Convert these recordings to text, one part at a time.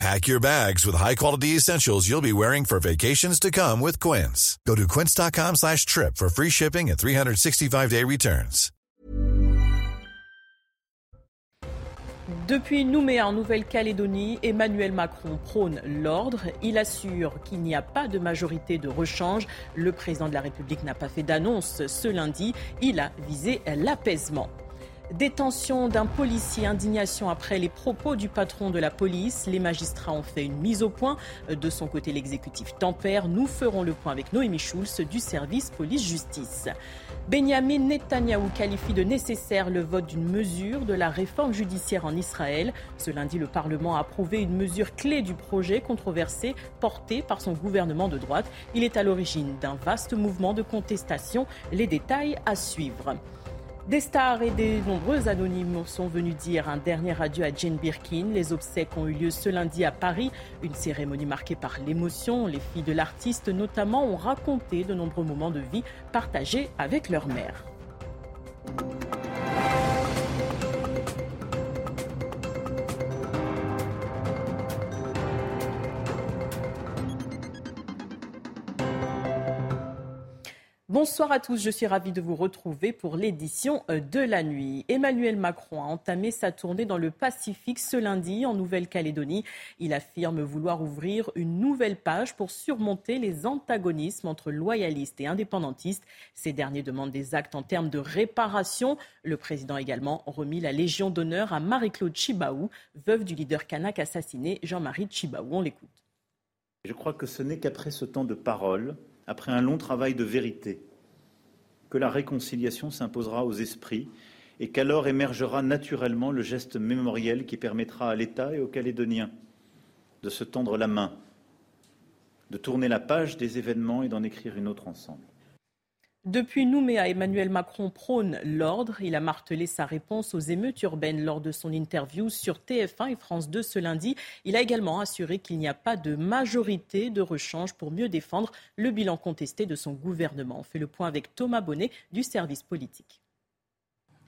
Pack your bags with high-quality essentials you'll be wearing for vacations to come with Quince. Go to quince.com slash trip for free shipping and 365-day returns. Depuis Nouméa en Nouvelle-Calédonie, Emmanuel Macron prône l'ordre. Il assure qu'il n'y a pas de majorité de rechange. Le président de la République n'a pas fait d'annonce ce lundi. Il a visé l'apaisement. Détention d'un policier, indignation après les propos du patron de la police. Les magistrats ont fait une mise au point. De son côté, l'exécutif tempère. Nous ferons le point avec Noémie Schulz du service police-justice. Benjamin Netanyahou qualifie de nécessaire le vote d'une mesure de la réforme judiciaire en Israël. Ce lundi, le Parlement a approuvé une mesure clé du projet controversé porté par son gouvernement de droite. Il est à l'origine d'un vaste mouvement de contestation. Les détails à suivre. Des stars et des nombreux anonymes sont venus dire un dernier adieu à Jane Birkin. Les obsèques ont eu lieu ce lundi à Paris, une cérémonie marquée par l'émotion. Les filles de l'artiste notamment ont raconté de nombreux moments de vie partagés avec leur mère. Bonsoir à tous, je suis ravie de vous retrouver pour l'édition euh, de la nuit. Emmanuel Macron a entamé sa tournée dans le Pacifique ce lundi en Nouvelle-Calédonie. Il affirme vouloir ouvrir une nouvelle page pour surmonter les antagonismes entre loyalistes et indépendantistes. Ces derniers demandent des actes en termes de réparation. Le président a également remis la Légion d'honneur à Marie-Claude Chibaou, veuve du leader kanak assassiné Jean-Marie Chibaou. On l'écoute. Je crois que ce n'est qu'après ce temps de parole après un long travail de vérité, que la réconciliation s'imposera aux esprits et qu'alors émergera naturellement le geste mémoriel qui permettra à l'État et aux Calédoniens de se tendre la main, de tourner la page des événements et d'en écrire une autre ensemble. Depuis Nouméa, Emmanuel Macron prône l'ordre. Il a martelé sa réponse aux émeutes urbaines lors de son interview sur TF1 et France 2 ce lundi. Il a également assuré qu'il n'y a pas de majorité de rechange pour mieux défendre le bilan contesté de son gouvernement. On fait le point avec Thomas Bonnet du service politique.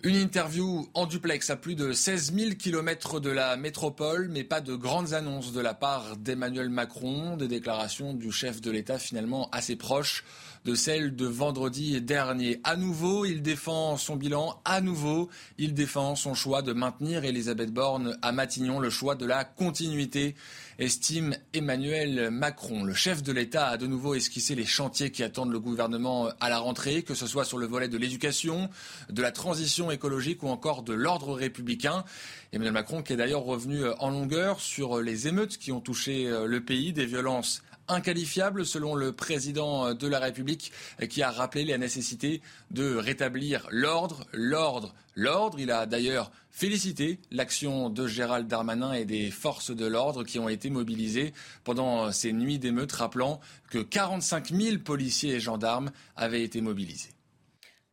Une interview en duplex à plus de 16 000 kilomètres de la métropole, mais pas de grandes annonces de la part d'Emmanuel Macron, des déclarations du chef de l'État finalement assez proches de celle de vendredi dernier. À nouveau, il défend son bilan. À nouveau, il défend son choix de maintenir Elisabeth Borne à Matignon, le choix de la continuité, estime Emmanuel Macron. Le chef de l'État a de nouveau esquissé les chantiers qui attendent le gouvernement à la rentrée, que ce soit sur le volet de l'éducation, de la transition écologique ou encore de l'ordre républicain. Emmanuel Macron qui est d'ailleurs revenu en longueur sur les émeutes qui ont touché le pays, des violences inqualifiable selon le président de la République qui a rappelé la nécessité de rétablir l'ordre, l'ordre, l'ordre. Il a d'ailleurs félicité l'action de Gérald Darmanin et des forces de l'ordre qui ont été mobilisées pendant ces nuits d'émeutes, rappelant que 45 000 policiers et gendarmes avaient été mobilisés.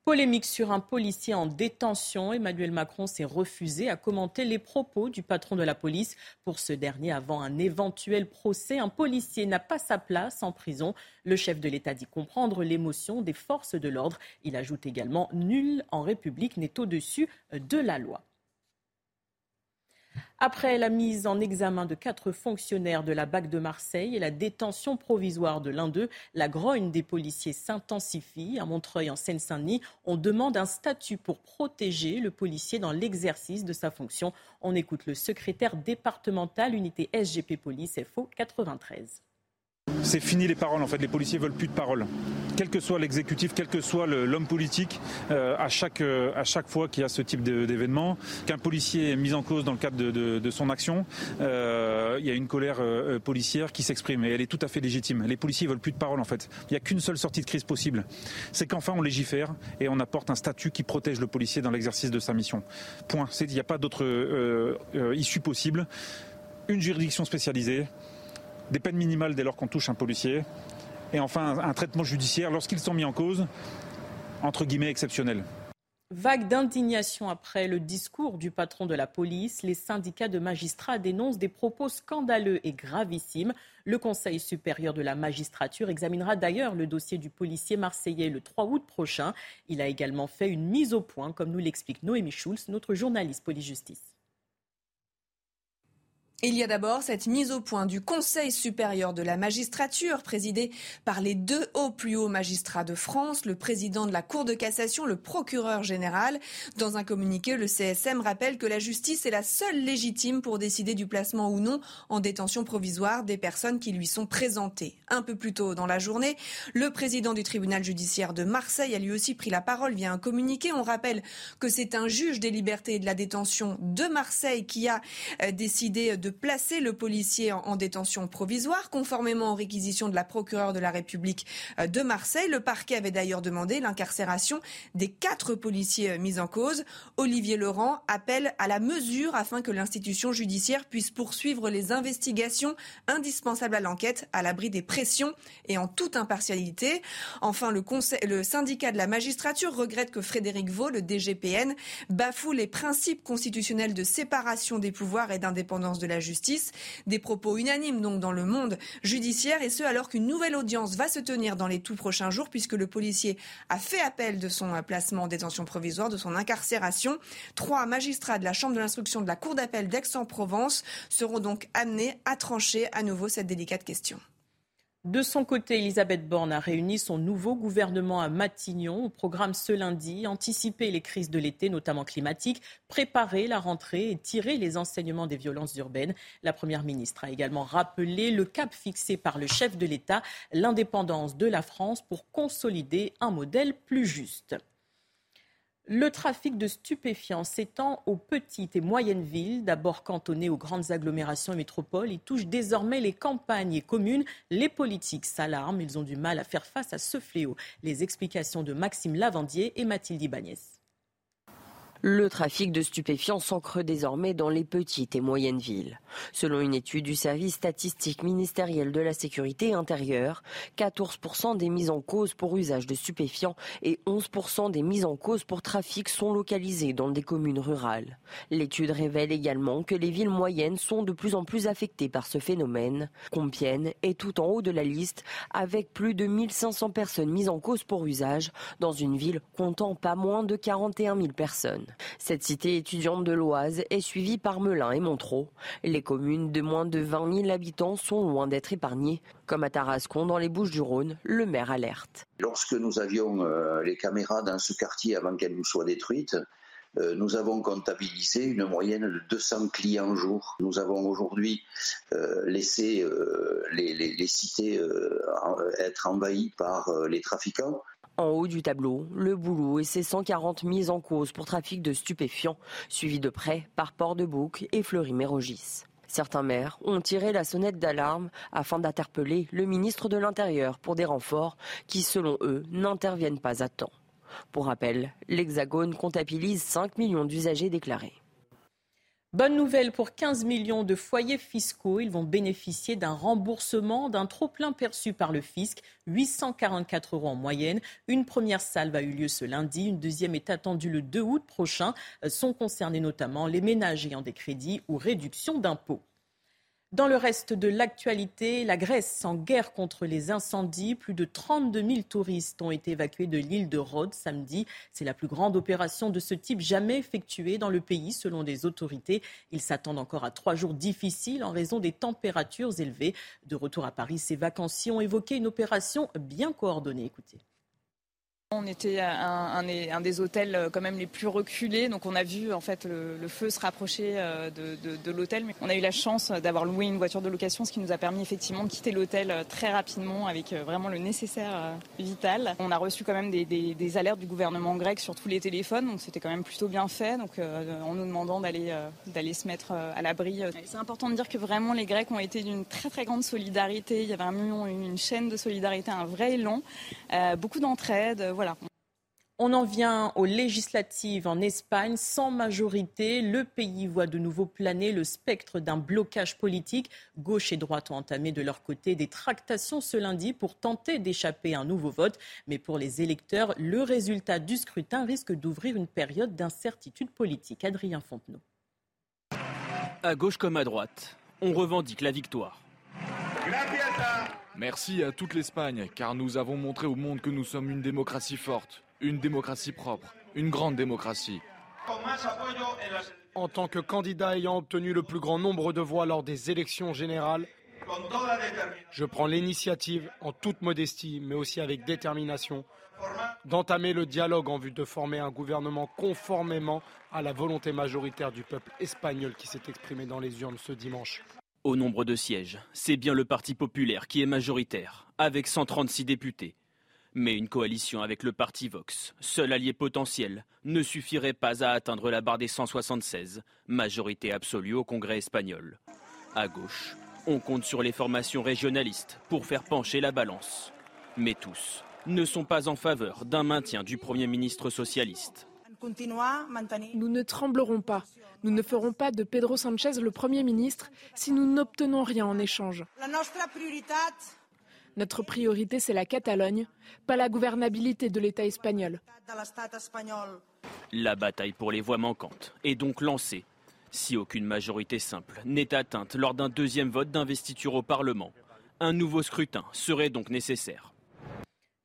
Polémique sur un policier en détention. Emmanuel Macron s'est refusé à commenter les propos du patron de la police. Pour ce dernier, avant un éventuel procès, un policier n'a pas sa place en prison. Le chef de l'État dit comprendre l'émotion des forces de l'ordre. Il ajoute également Nul en République n'est au-dessus de la loi. Après la mise en examen de quatre fonctionnaires de la BAC de Marseille et la détention provisoire de l'un d'eux, la grogne des policiers s'intensifie. À Montreuil, en Seine-Saint-Denis, on demande un statut pour protéger le policier dans l'exercice de sa fonction. On écoute le secrétaire départemental unité SGP Police FO 93. C'est fini les paroles en fait, les policiers veulent plus de paroles. Quel que soit l'exécutif, quel que soit l'homme politique, euh, à, chaque, euh, à chaque fois qu'il y a ce type d'événement, qu'un policier est mis en cause dans le cadre de, son action, euh, il y a une colère policière qui s'exprime et elle est tout à fait légitime. Les policiers veulent plus de paroles en fait. Il n'y a qu'une seule sortie de crise possible. C'est qu'enfin on légifère et on apporte un statut qui protège le policier dans l'exercice de sa mission. Point. Il n'y a pas d'autre issue possible. Une juridiction spécialisée, des peines minimales dès lors qu'on touche un policier, et enfin un, traitement judiciaire lorsqu'ils sont mis en cause, entre guillemets exceptionnel. Vague d'indignation après le discours du patron de la police, les syndicats de magistrats dénoncent des propos scandaleux et gravissimes. Le Conseil supérieur de la magistrature examinera d'ailleurs le dossier du policier marseillais le 3 août prochain. Il a également fait une mise au point, comme nous l'explique Noémie Schulz, notre journaliste police-justice. Il y a d'abord cette mise au point du Conseil supérieur de la magistrature, présidé par les deux hauts plus hauts magistrats de France, le président de la Cour de cassation, le procureur général. Dans un communiqué, le CSM rappelle que la justice est la seule légitime pour décider du placement ou non en détention provisoire des personnes qui lui sont présentées. Un peu plus tôt dans la journée, le président du tribunal judiciaire de Marseille a lui aussi pris la parole via un communiqué. On rappelle que c'est un juge des libertés et de la détention de Marseille qui a euh, décidé de placer le policier en, détention provisoire, conformément aux réquisitions de la procureure de la République euh, de Marseille. Le parquet avait d'ailleurs demandé l'incarcération des quatre policiers euh, mis en cause. Olivier Laurent appelle à la mesure afin que l'institution judiciaire puisse poursuivre les investigations indispensables à l'enquête à l'abri des pressions et en toute impartialité. Enfin, le, syndicat de la magistrature regrette que Frédéric Vaux, le DGPN, bafoue les principes constitutionnels de séparation des pouvoirs et d'indépendance de la justice. Des propos unanimes donc dans le monde judiciaire et ce alors qu'une nouvelle audience va se tenir dans les tout prochains jours puisque le policier a fait appel de son placement en détention provisoire, de son incarcération. Trois magistrats de la Chambre de l'instruction de la Cour d'appel d'Aix-en-Provence seront donc amenés à trancher à nouveau cette délicate question. De son côté, Elisabeth Borne a réuni son nouveau gouvernement à Matignon au programme ce lundi, anticiper les crises de l'été, notamment climatiques, préparer la rentrée et tirer les enseignements des violences urbaines. La Première ministre a également rappelé le cap fixé par le chef de l'État, l'indépendance de la France pour consolider un modèle plus juste. Le trafic de stupéfiants s'étend aux petites et moyennes villes, d'abord cantonnées aux grandes agglomérations et métropoles. Il touche désormais les campagnes et communes. Les politiques s'alarment. Ils ont du mal à faire face à ce fléau. Les explications de Maxime Lavandier et Mathilde Ibanez. Le trafic de stupéfiants s'ancre désormais dans les petites et moyennes villes. Selon une étude du service statistique ministériel de la sécurité intérieure, 14% des mises en cause pour usage de stupéfiants et 11% des mises en cause pour trafic sont localisées dans des communes rurales. L'étude révèle également que les villes moyennes sont de plus en plus affectées par ce phénomène. Compiègne est tout en haut de la liste avec plus de 1500 personnes mises en cause pour usage dans une ville comptant pas moins de 41 000 personnes. Cette cité étudiante de l'Oise est suivie par Melun et Montreux. Les communes de moins de 20 000 habitants sont loin d'être épargnées. Comme à Tarascon, dans les Bouches-du-Rhône, le maire alerte. Lorsque nous avions euh, les caméras dans ce quartier avant qu'elles nous soient détruites, euh, nous avons comptabilisé une moyenne de 200 clients jour. Nous avons aujourd'hui euh, laissé les, les, cités être envahies par les trafiquants. En haut du tableau, le boulot et ses 140 mises en cause pour trafic de stupéfiants, suivis de près par Port-de-Bouc et Fleury-Mérogis. Certains maires ont tiré la sonnette d'alarme afin d'interpeller le ministre de l'Intérieur pour des renforts qui, selon eux, n'interviennent pas à temps. Pour rappel, l'Hexagone comptabilise 5 millions d'usagers déclarés. Bonne nouvelle pour 15 millions de foyers fiscaux. Ils vont bénéficier d'un remboursement d'un trop-plein perçu par le fisc, 844 euros en moyenne. Une première salve a eu lieu ce lundi, une deuxième est attendue le 2 août prochain. Sont concernés notamment les ménages ayant des crédits ou réductions d'impôts. Dans le reste de l'actualité, la Grèce en guerre contre les incendies. Plus de 32 000 touristes ont été évacués de l'île de Rhodes samedi. C'est la plus grande opération de ce type jamais effectuée dans le pays, selon des autorités. Ils s'attendent encore à trois jours difficiles en raison des températures élevées. De retour à Paris, ces vacanciers ont évoqué une opération bien coordonnée. Écoutez. On était à un, des hôtels euh, quand même les plus reculés, donc on a vu en fait le, feu se rapprocher euh, de, l'hôtel. On a eu la chance d'avoir loué une voiture de location, ce qui nous a permis effectivement de quitter l'hôtel euh, très rapidement avec vraiment le nécessaire vital. On a reçu quand même des, alertes du gouvernement grec sur tous les téléphones, donc c'était quand même plutôt bien fait. Donc en nous demandant d'aller se mettre à l'abri. C'est important de dire que vraiment les Grecs ont été d'une très très grande solidarité. Il y avait un une chaîne de solidarité, un vrai élan, beaucoup d'entraide. On en vient aux législatives en Espagne. Sans majorité, le pays voit de nouveau planer le spectre d'un blocage politique. Gauche et droite ont entamé de leur côté des tractations ce lundi pour tenter d'échapper à un nouveau vote. Mais pour les électeurs, le résultat du scrutin risque d'ouvrir une période d'incertitude politique. Adrien Fontenot. À gauche comme à droite, on revendique la victoire. Merci à toute l'Espagne, car nous avons montré au monde que nous sommes une démocratie forte, une démocratie propre, une grande démocratie. En tant que candidat ayant obtenu le plus grand nombre de voix lors des élections générales, je prends l'initiative, en toute modestie, mais aussi avec détermination, d'entamer le dialogue en vue de former un gouvernement conformément à la volonté majoritaire du peuple espagnol qui s'est exprimé dans les urnes ce dimanche. Au nombre de sièges, c'est bien le Parti populaire qui est majoritaire, avec 136 députés. Mais une coalition avec le parti Vox, seul allié potentiel, ne suffirait pas à atteindre la barre des 176, majorité absolue au Congrès espagnol. À gauche, on compte sur les formations régionalistes pour faire pencher la balance. Mais tous ne sont pas en faveur d'un maintien du Premier ministre socialiste. Nous ne tremblerons pas. Nous ne ferons pas de Pedro Sanchez le Premier ministre si nous n'obtenons rien en échange. Notre priorité, c'est la Catalogne, pas la gouvernabilité de l'État espagnol. La bataille pour les voix manquantes est donc lancée. Si aucune majorité simple n'est atteinte lors d'un deuxième vote d'investiture au Parlement, un nouveau scrutin serait donc nécessaire.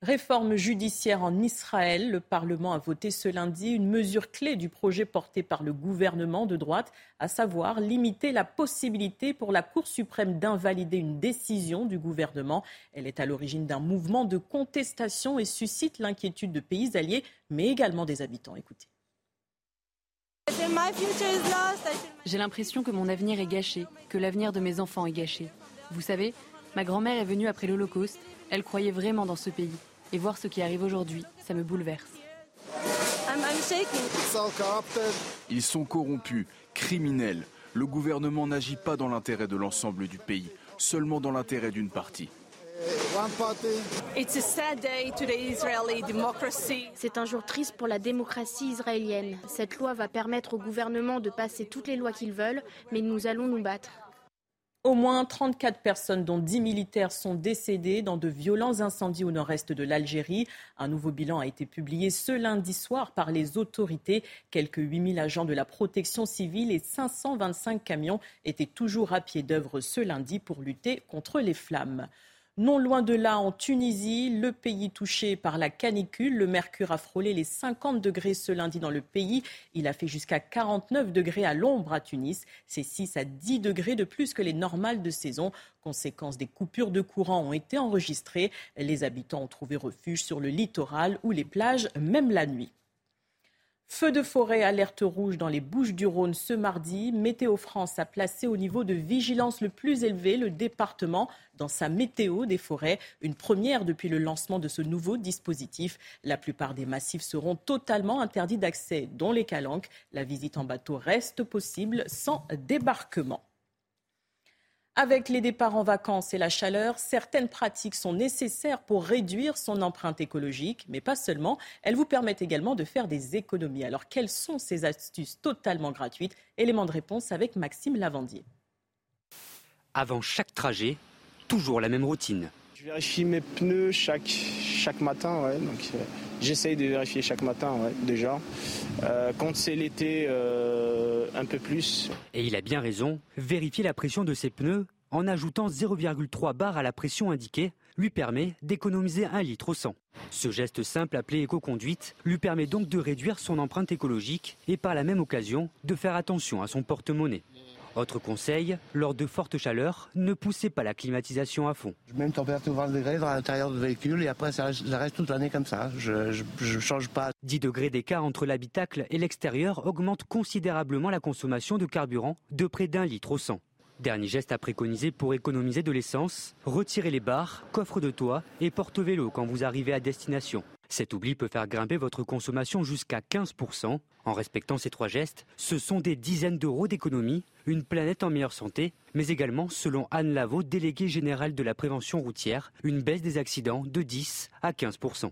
Réforme judiciaire en Israël. Le Parlement a voté ce lundi une mesure clé du projet porté par le gouvernement de droite, à savoir limiter la possibilité pour la Cour suprême d'invalider une décision du gouvernement. Elle est à l'origine d'un mouvement de contestation et suscite l'inquiétude de pays alliés, mais également des habitants. Écoutez. J'ai l'impression que mon avenir est gâché, que l'avenir de mes enfants est gâché. Vous savez, ma grand-mère est venue après l'Holocauste. Elle croyait vraiment dans ce pays. Et voir ce qui arrive aujourd'hui, ça me bouleverse. Ils sont corrompus, criminels. Le gouvernement n'agit pas dans l'intérêt de l'ensemble du pays, seulement dans l'intérêt d'une partie. C'est un jour triste pour la démocratie israélienne. Cette loi va permettre au gouvernement de passer toutes les lois qu'ils veulent, mais nous allons nous battre. Au moins 34 personnes, dont 10 militaires, sont décédées dans de violents incendies au nord-est de l'Algérie. Un nouveau bilan a été publié ce lundi soir par les autorités. Quelques 8000 agents de la protection civile et 525 camions étaient toujours à pied d'œuvre ce lundi pour lutter contre les flammes. Non loin de là, en Tunisie, le pays touché par la canicule, le mercure a frôlé les 50 degrés ce lundi dans le pays. Il a fait jusqu'à 49 degrés à l'ombre à Tunis. C'est 6 à 10 degrés de plus que les normales de saison. Conséquence des coupures de courant ont été enregistrées. Les habitants ont trouvé refuge sur le littoral ou les plages, même la nuit. Feu de forêt, alerte rouge dans les Bouches du Rhône ce mardi. Météo France a placé au niveau de vigilance le plus élevé le département dans sa météo des forêts, une première depuis le lancement de ce nouveau dispositif. La plupart des massifs seront totalement interdits d'accès, dont les calanques. La visite en bateau reste possible sans débarquement. Avec les départs en vacances et la chaleur, certaines pratiques sont nécessaires pour réduire son empreinte écologique, mais pas seulement. Elles vous permettent également de faire des économies. Alors, quelles sont ces astuces totalement gratuites? Élément de réponse avec Maxime Lavandier. Avant chaque trajet, toujours la même routine. Je vérifie mes pneus chaque, chaque matin, ouais, donc euh, j'essaye de vérifier chaque matin, ouais, déjà. Euh, quand c'est l'été, euh, Et il a bien raison, vérifier la pression de ses pneus en ajoutant 0,3 bar à la pression indiquée lui permet d'économiser un litre au 100. Ce geste simple appelé éco-conduite lui permet donc de réduire son empreinte écologique et par la même occasion de faire attention à son porte-monnaie. Autre conseil, lors de fortes chaleurs, ne poussez pas la climatisation à fond. Je mets une température 20 degrés dans l'intérieur du véhicule et après ça reste, toute l'année comme ça. Je ne change pas. 10 degrés d'écart entre l'habitacle et l'extérieur augmente considérablement la consommation de carburant de près d'un litre au 100. Dernier geste à préconiser pour économiser de l'essence, retirez les barres, coffre de toit et porte-vélo quand vous arrivez à destination. Cet oubli peut faire grimper votre consommation jusqu'à 15%. En respectant ces trois gestes, ce sont des dizaines d'euros d'économie, une planète en meilleure santé, mais également, selon Anne Lavaux, déléguée générale de la prévention routière, une baisse des accidents de 10 à 15%.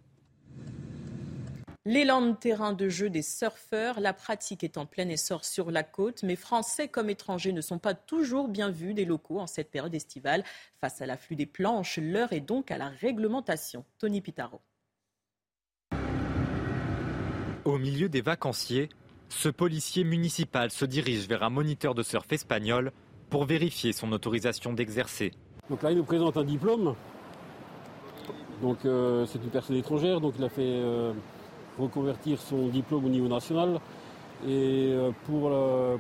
L'élan de terrain de jeu des surfeurs, la pratique est en plein essor sur la côte, mais Français comme étrangers ne sont pas toujours bien vus des locaux en cette période estivale. Face à l'afflux des planches, l'heure est donc à la réglementation. Tony Pitaro. Au milieu des vacanciers, ce policier municipal se dirige vers un moniteur de surf espagnol pour vérifier son autorisation d'exercer. Donc là, il nous présente un diplôme. Donc euh, c'est une personne étrangère, donc il a fait euh, reconvertir son diplôme au niveau national et euh, pour,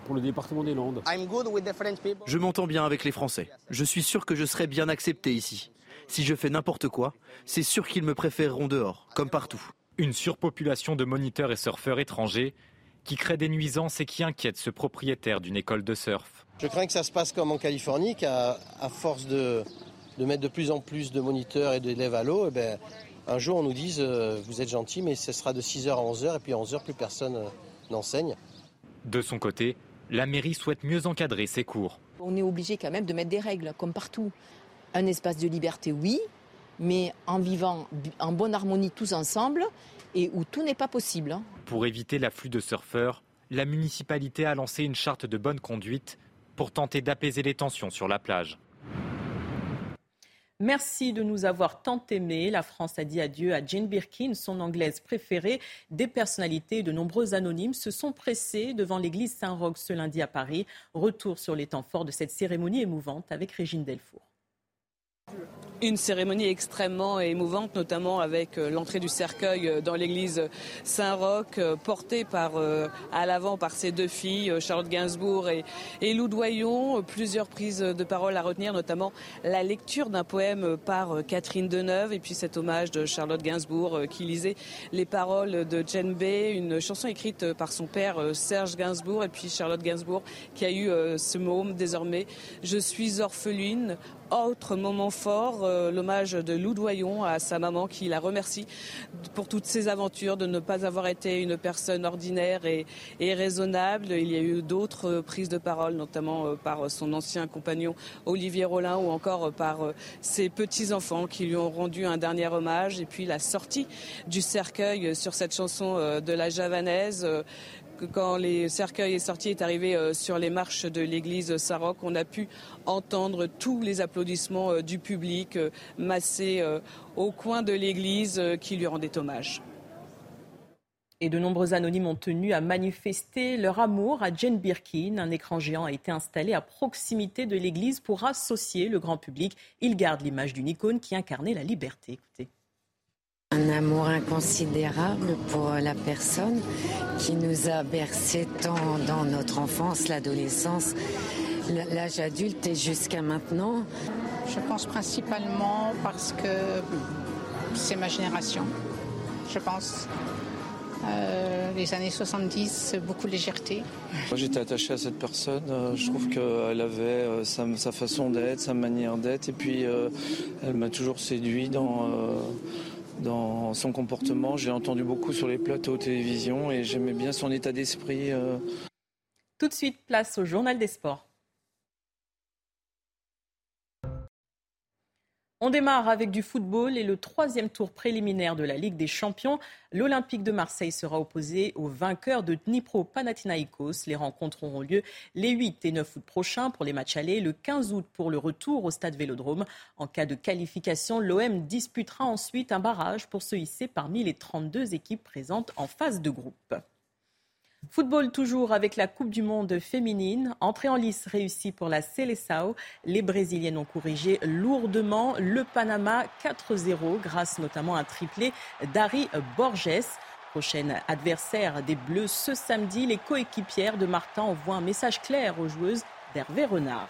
pour le département des Landes. Je m'entends bien avec les Français. Je suis sûr que je serai bien accepté ici. Si je fais n'importe quoi, c'est sûr qu'ils me préféreront dehors, comme partout. Une surpopulation de moniteurs et surfeurs étrangers qui crée des nuisances et qui inquiète ce propriétaire d'une école de surf. Je crains que ça se passe comme en Californie, qu'à force de, mettre de plus en plus de moniteurs et d'élèves à l'eau, eh ben, un jour on nous dise euh, vous êtes gentil, mais ce sera de 6h à 11h, et puis à 11h plus personne euh, n'enseigne. De son côté, la mairie souhaite mieux encadrer ses cours. On est obligé quand même de mettre des règles, comme partout. Un espace de liberté, oui, mais en vivant en bonne harmonie tous ensemble et où tout n'est pas possible. Hein. Pour éviter l'afflux de surfeurs, la municipalité a lancé une charte de bonne conduite pour tenter d'apaiser les tensions sur la plage. Merci de nous avoir tant aimés. La France a dit adieu à Jane Birkin, son anglaise préférée. Des personnalités de nombreux anonymes se sont pressés devant l'église Saint-Roch ce lundi à Paris. Retour sur les temps forts de cette cérémonie émouvante avec Régine Delfour. Une cérémonie extrêmement émouvante, notamment avec euh, l'entrée du cercueil euh, dans l'église Saint-Roch, euh, portée à l'avant par ses deux filles, Charlotte Gainsbourg et, et Lou Doyon. Plusieurs prises de parole à retenir, notamment la lecture d'un poème par Catherine Deneuve et puis cet hommage de Charlotte Gainsbourg qui lisait les paroles de Jane Bay, une chanson écrite par son père Serge Gainsbourg et puis Charlotte Gainsbourg qui a eu ce mot désormais Je suis orpheline, autre moment fort, euh, l'hommage de Lou Doyon à sa maman qui la remercie pour toutes ses aventures, de ne pas avoir été une personne ordinaire et, raisonnable. Il y a eu d'autres prises de parole, notamment euh, par son ancien compagnon Olivier Rollin ou encore par euh, ses petits-enfants qui lui ont rendu un dernier hommage. Et puis la sortie du cercueil sur cette chanson de la javanaise quand les cercueils est sorti, est arrivé euh, sur les marches de l'église Saroc, on a pu entendre tous les applaudissements euh, du public euh, massés au coin de l'église qui lui rendait hommage. Et de nombreux anonymes ont tenu à manifester leur amour à Jane Birkin. Un écran géant a été installé à proximité de l'église pour associer le grand public. Il garde l'image d'une icône qui incarnait la liberté. Écoutez. Un amour inconsidérable pour la personne qui nous a bercé tant dans notre enfance, l'adolescence, l'âge adulte et jusqu'à maintenant. Je pense principalement parce que c'est ma génération. Je pense. Euh, les années 70, beaucoup de légèreté. Moi j'étais attaché à cette personne. Euh, je trouve qu'elle avait euh, sa, façon d'être, sa manière d'être. Et puis elle m'a toujours séduit dans dans son comportement. J'ai entendu beaucoup sur les plateaux télévision et j'aimais bien son état d'esprit. Euh. Tout de suite, place au journal des sports. On démarre avec du football et le troisième tour préliminaire de la Ligue des Champions. L'Olympique de Marseille sera opposé au vainqueur de Dnipro Panathinaikos. Les rencontres auront lieu les 8 et 9 août prochains pour les matchs allés, le 15 août pour le retour au stade Vélodrome. En cas de qualification, l'OM disputera ensuite un barrage pour se hisser parmi les 32 équipes présentes en phase de groupe. Football toujours avec la Coupe du Monde féminine. Entrée en lice réussie pour la Seleção. Les Brésiliennes ont corrigé lourdement le Panama 4-0 grâce notamment à un triplé d'Ari Borges. Prochaine adversaire des Bleus ce samedi, les coéquipières de Martin envoient un message clair aux joueuses d'Hervé Renard.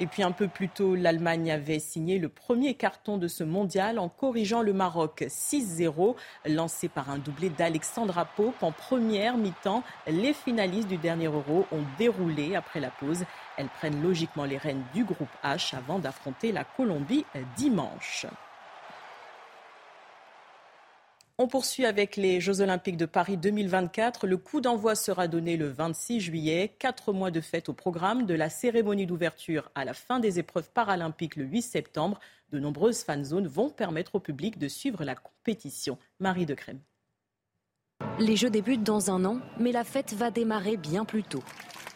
Et puis un peu plus tôt, l'Allemagne avait signé le premier carton de ce mondial en corrigeant le Maroc 6-0, lancé par un doublé d'Alexandra Pope en première mi-temps. Les finalistes du dernier Euro ont déroulé après la pause. Elles prennent logiquement les rênes du groupe H avant d'affronter la Colombie dimanche. On poursuit avec les Jeux Olympiques de Paris 2024. Le coup d'envoi sera donné le 26 juillet. Quatre mois de fête au programme, de la cérémonie d'ouverture à la fin des épreuves paralympiques le 8 septembre. De nombreuses fan zones vont permettre au public de suivre la compétition. Marie de Crème. Les Jeux débutent dans un an, mais la fête va démarrer bien plus tôt.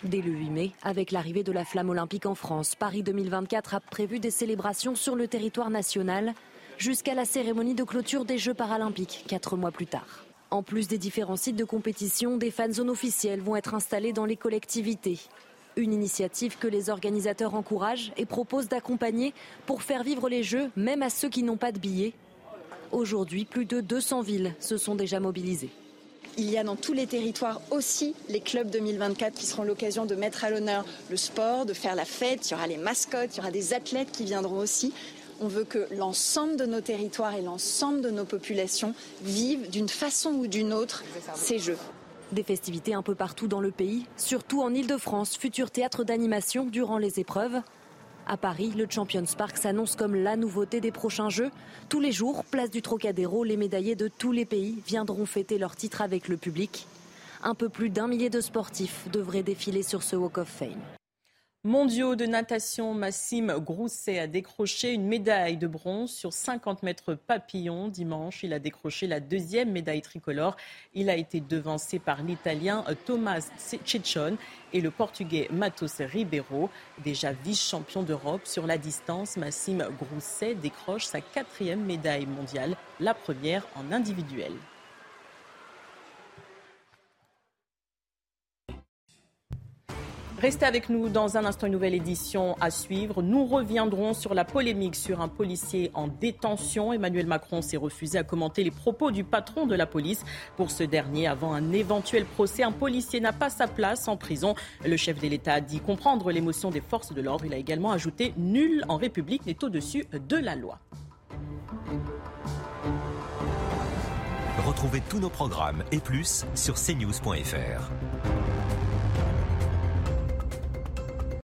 Dès le 8 mai, avec l'arrivée de la flamme olympique en France, Paris 2024 a prévu des célébrations sur le territoire national jusqu'à la cérémonie de clôture des Jeux paralympiques, quatre mois plus tard. En plus des différents sites de compétition, des fan zones officielles vont être installées dans les collectivités. Une initiative que les organisateurs encouragent et proposent d'accompagner pour faire vivre les Jeux, même à ceux qui n'ont pas de billets. Aujourd'hui, plus de 200 villes se sont déjà mobilisées. Il y a dans tous les territoires aussi les clubs 2024 qui seront l'occasion de mettre à l'honneur le sport, de faire la fête. Il y aura les mascottes, il y aura des athlètes qui viendront aussi. On veut que l'ensemble de nos territoires et l'ensemble de nos populations vivent d'une façon ou d'une autre ces Jeux. Des festivités un peu partout dans le pays, surtout en Ile-de-France, futur théâtre d'animation durant les épreuves. À Paris, le Champions Park s'annonce comme la nouveauté des prochains Jeux. Tous les jours, place du Trocadéro, les médaillés de tous les pays viendront fêter leur titre avec le public. Un peu plus d'un millier de sportifs devraient défiler sur ce Walk of Fame mondiaux de natation, Massim Grousset a décroché une médaille de bronze sur 50 mètres papillon dimanche. Il a décroché la deuxième médaille tricolore. Il a été devancé par l'Italien Thomas Ciccione et le Portugais Matos Ribeiro. Déjà vice-champion d'Europe sur la distance, Massim Grousset décroche sa quatrième médaille mondiale, la première en individuel. Restez avec nous dans un instant, une nouvelle édition à suivre. Nous reviendrons sur la polémique sur un policier en détention. Emmanuel Macron s'est refusé à commenter les propos du patron de la police. Pour ce dernier, avant un éventuel procès, un policier n'a pas sa place en prison. Le chef de l'État a dit comprendre l'émotion des forces de l'ordre. Il a également ajouté Nul en République n'est au-dessus de la loi. Retrouvez tous nos programmes et plus sur cnews.fr.